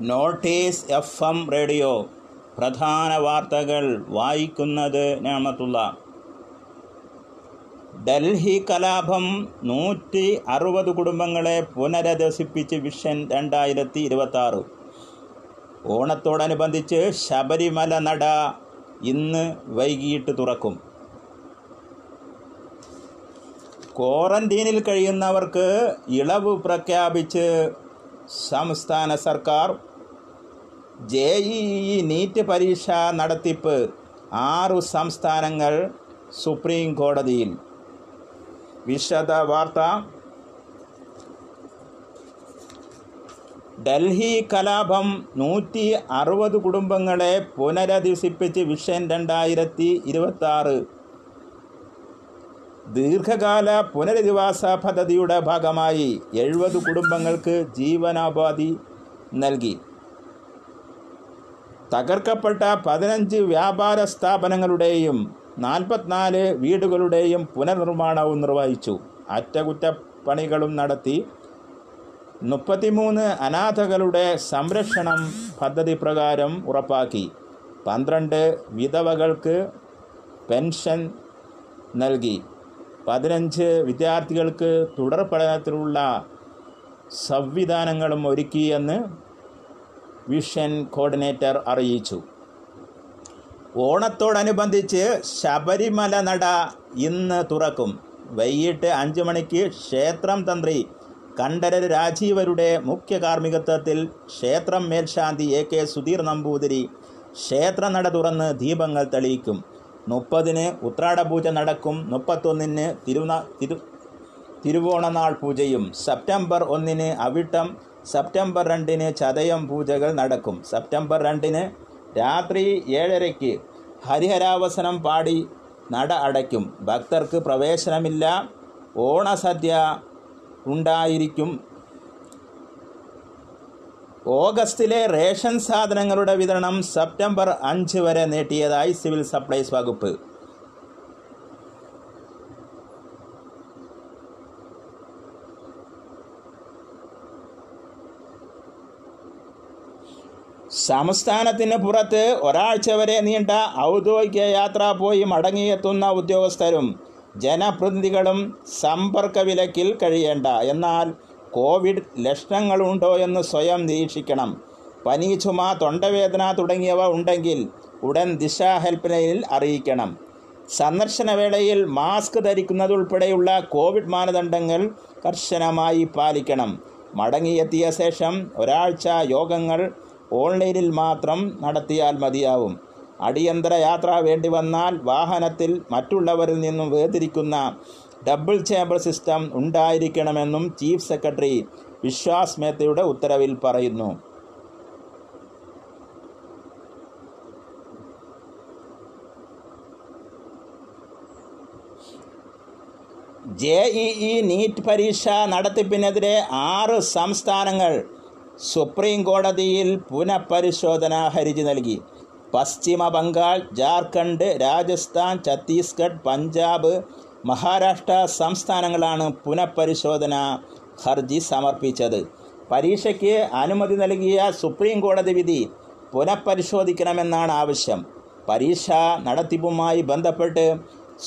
Notice F M radio. പ്രധാന വാർത്തകൾ വായിക്കുന്നത് ഞാമത്തുള്ള. ഡൽഹി കലാപം നൂറ്റി അറുപത് കുടുംബങ്ങളെ പുനരധിവസിപ്പിച്ച് വിഷൻ രണ്ടായിരത്തി ഇരുപത്തി ഓണത്തോടനുബന്ധിച്ച് ശബരിമല നട ഇന്ന് വൈകിട്ട് തുറക്കും. ക്വാറന്റീനിൽ കഴിയുന്നവർക്ക് ഇളവ് പ്രഖ്യാപിച്ച് സംസ്ഥാന സർക്കാർ ജെ ഇ ഇ നീറ്റ് പരീക്ഷ നടത്തിപ്പ് ആറു സംസ്ഥാനങ്ങൾ സുപ്രീം കോടതിയിൽ. വിശദ വാർത്ത. ഡൽഹി കലാപം നൂറ്റി അറുപത് കുടുംബങ്ങളെ പുനരധിവസിപ്പിച്ച് വിഷൻ രണ്ടായിരത്തി ഇരുപത്തി ദീർഘകാല പുനരധിവാസ പദ്ധതിയുടെ ഭാഗമായി എഴുപത് കുടുംബങ്ങൾക്ക് ജീവനോപാധി നൽകി. തകർക്കപ്പെട്ട പതിനഞ്ച് വ്യാപാര സ്ഥാപനങ്ങളുടെയും നാൽപ്പത്തിനാല് വീടുകളുടെയും പുനർനിർമ്മാണവും നിർവഹിച്ചു. അറ്റകുറ്റപ്പണികളും നടത്തി. മുപ്പത്തിമൂന്ന് അനാഥകളുടെ സംരക്ഷണം പദ്ധതി പ്രകാരം ഉറപ്പാക്കി. പന്ത്രണ്ട് വിധവകൾക്ക് പെൻഷൻ നൽകി. പതിനഞ്ച് വിദ്യാർത്ഥികൾക്ക് തുടർ പഠനത്തിലുള്ള സംവിധാനങ്ങളും ഒരുക്കിയെന്ന് വിഷൻ കോർഡിനേറ്റർ അറിയിച്ചു. ഓണത്തോടനുബന്ധിച്ച് ശബരിമല നട ഇന്ന് തുറക്കും. വൈകിട്ട് അഞ്ച് മണിക്ക് ക്ഷേത്രം തന്ത്രി കണ്ഠരര് രാജീവരുടെ മുഖ്യ കാർമ്മികത്വത്തിൽ ക്ഷേത്രം മേൽശാന്തി എ കെ സുധീർ നമ്പൂതിരി ക്ഷേത്രനട തുറന്ന് ദീപങ്ങൾ തെളിയിക്കും. മുപ്പതിന് ഉത്രാടപൂജ നടക്കും. മുപ്പത്തൊന്നിന് തിരുനാ തിരു തിരുവോണനാൾ പൂജയും. സെപ്റ്റംബർ ഒന്നിന് അവിട്ടം. സെപ്റ്റംബർ രണ്ടിന് ചതയം പൂജകൾ നടക്കും. സെപ്റ്റംബർ രണ്ടിന് രാത്രി ഏഴരയ്ക്ക് ഹരിഹരാവസനം പാടി നട അടയ്ക്കും. ഭക്തർക്ക് പ്രവേശനമില്ല. ഓണസദ്യ ഉണ്ടായിരിക്കും. ഓഗസ്റ്റിലെ റേഷൻ സാധനങ്ങളുടെ വിതരണം സെപ്റ്റംബർ അഞ്ച് വരെ നീട്ടിയതായി സിവിൽ സപ്ലൈസ് വകുപ്പ്. സംസ്ഥാനത്തിന് പുറത്ത് ഒരാഴ്ച വരെ നീണ്ട ഔദ്യോഗിക യാത്ര പോയി മടങ്ങിയെത്തുന്ന ഉദ്യോഗസ്ഥരും ജനപ്രതിനിധികളും സമ്പർക്ക വിലക്കിൽ കഴിയേണ്ട. എന്നാൽ കോവിഡ് ലക്ഷണങ്ങളുണ്ടോ എന്ന് സ്വയം നിരീക്ഷിക്കണം. പനി ചുമ തൊണ്ടവേദന തുടങ്ങിയവ ഉണ്ടെങ്കിൽ ഉടൻ ദിശ ഹെൽപ്പ് ലൈനിൽ അറിയിക്കണം. സന്ദർശന വേളയിൽ മാസ്ക് ധരിക്കുന്നതുൾപ്പെടെയുള്ള കോവിഡ് മാനദണ്ഡങ്ങൾ കർശനമായി പാലിക്കണം. മടങ്ങിയെത്തിയ ശേഷം ഒരാഴ്ച യോഗങ്ങൾ ഓൺലൈനിൽ മാത്രം നടത്തിയാൽ മതിയാവും. അടിയന്തര യാത്ര വേണ്ടി വന്നാൽ വാഹനത്തിൽ മറ്റുള്ളവരിൽ നിന്നും വേർതിരിക്കുന്ന ഡബിൾ ചേംബർ സിസ്റ്റം ഉണ്ടായിരിക്കണമെന്നും ചീഫ് സെക്രട്ടറി വിശ്വാസ് മേത്തയുടെ ഉത്തരവിൽ പറയുന്നു. ജെ ഇ ഇ നീറ്റ് പരീക്ഷ നടത്തിപ്പിനെതിരെ ആറ് സംസ്ഥാനങ്ങൾ സുപ്രീം കോടതിയിൽ പുനഃപരിശോധന ഹർജി നൽകി. പശ്ചിമ ബംഗാൾ ജാർഖണ്ഡ് രാജസ്ഥാൻ ഛത്തീസ്ഗഡ് പഞ്ചാബ് മഹാരാഷ്ട്ര സംസ്ഥാനങ്ങളാണ് പുനഃപരിശോധന ഹർജി സമർപ്പിച്ചത്. പരീക്ഷയ്ക്ക് അനുമതി നൽകിയ സുപ്രീം കോടതി വിധി പുനഃപരിശോധിക്കണമെന്നാണ് ആവശ്യം. പരീക്ഷ നടത്തിപ്പുമായി ബന്ധപ്പെട്ട്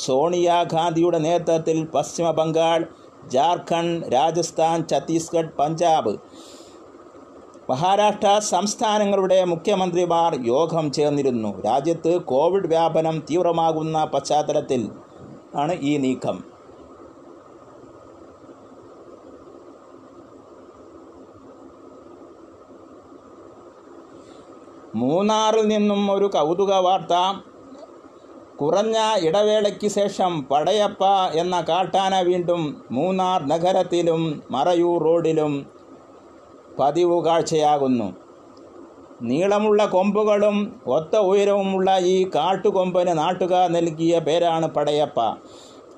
സോണിയാഗാന്ധിയുടെ നേതൃത്വത്തിൽ പശ്ചിമ ബംഗാൾ ജാർഖണ്ഡ് രാജസ്ഥാൻ ഛത്തീസ്ഗഡ് പഞ്ചാബ് മഹാരാഷ്ട്ര സംസ്ഥാനങ്ങളുടെ മുഖ്യമന്ത്രിമാർ യോഗം ചേർന്നിരുന്നു. രാജ്യത്ത് കോവിഡ് വ്യാപനം തീവ്രമാകുന്ന പശ്ചാത്തലത്തിൽ ആണ് ഈ നീക്കം. മൂന്നാറിൽ നിന്നും ഒരു കൗതുക വാർത്ത കുറഞ്ഞ ഇടവേളയ്ക്ക് ശേഷം പടയപ്പ എന്ന കാട്ടാന വീണ്ടും മൂന്നാർ നഗരത്തിലും മറയൂർ റോഡിലും പതിവ് കാഴ്ചയാകുന്നു നീളമുള്ള കൊമ്പുകളും ഒത്ത ഉയരവുമുള്ള ഈ കാട്ടുകൊമ്പന് നാട്ടുകാർ നൽകിയ പേരാണ് പടയപ്പ.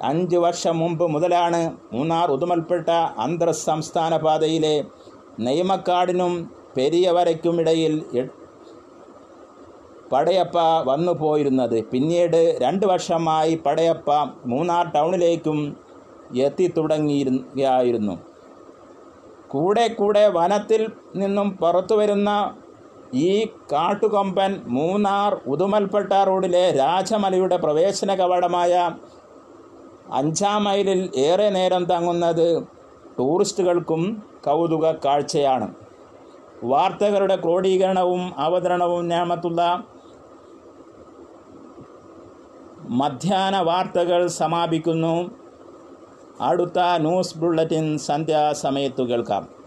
അഞ്ച് വർഷം മുമ്പ് മുതലാണ് മൂന്നാർ ഉദുമൽപ്പെട്ട അന്തർ സംസ്ഥാന പാതയിലെ നെയ്മക്കാടിനും പെരിയവരയ്ക്കുമിടയിൽ പടയപ്പ വന്നു പോയിരുന്നത്. പിന്നീട് രണ്ട് വർഷമായി പടയപ്പ മൂന്നാർ ടൗണിലേക്കും എത്തിത്തുടങ്ങിയിരുന്നു കൂടെ കൂടെ വനത്തിൽ നിന്നും പുറത്തു വരുന്ന ഈ കാട്ടുകൊമ്പൻ മൂന്നാർ ഉദുമൽപ്പെട്ട റോഡിലെ രാജമലയുടെ പ്രവേശന കവാടമായ അഞ്ചാം മൈലിൽ ഏറെ നേരം തങ്ങുന്നത് ടൂറിസ്റ്റുകൾക്കും കൗതുക കാഴ്ചയാണ്. വാർത്തകളുടെ ക്രോഡീകരണവും അവതരണവും ഞാമത്തുള്ള മധ്യാഹ്ന വാർത്തകൾ സമാപിക്കുന്നു. അടുത്ത ന്യൂസ് ബുള്ളറ്റിൻ സന്ധ്യാസമയത്തു കേൾക്കാം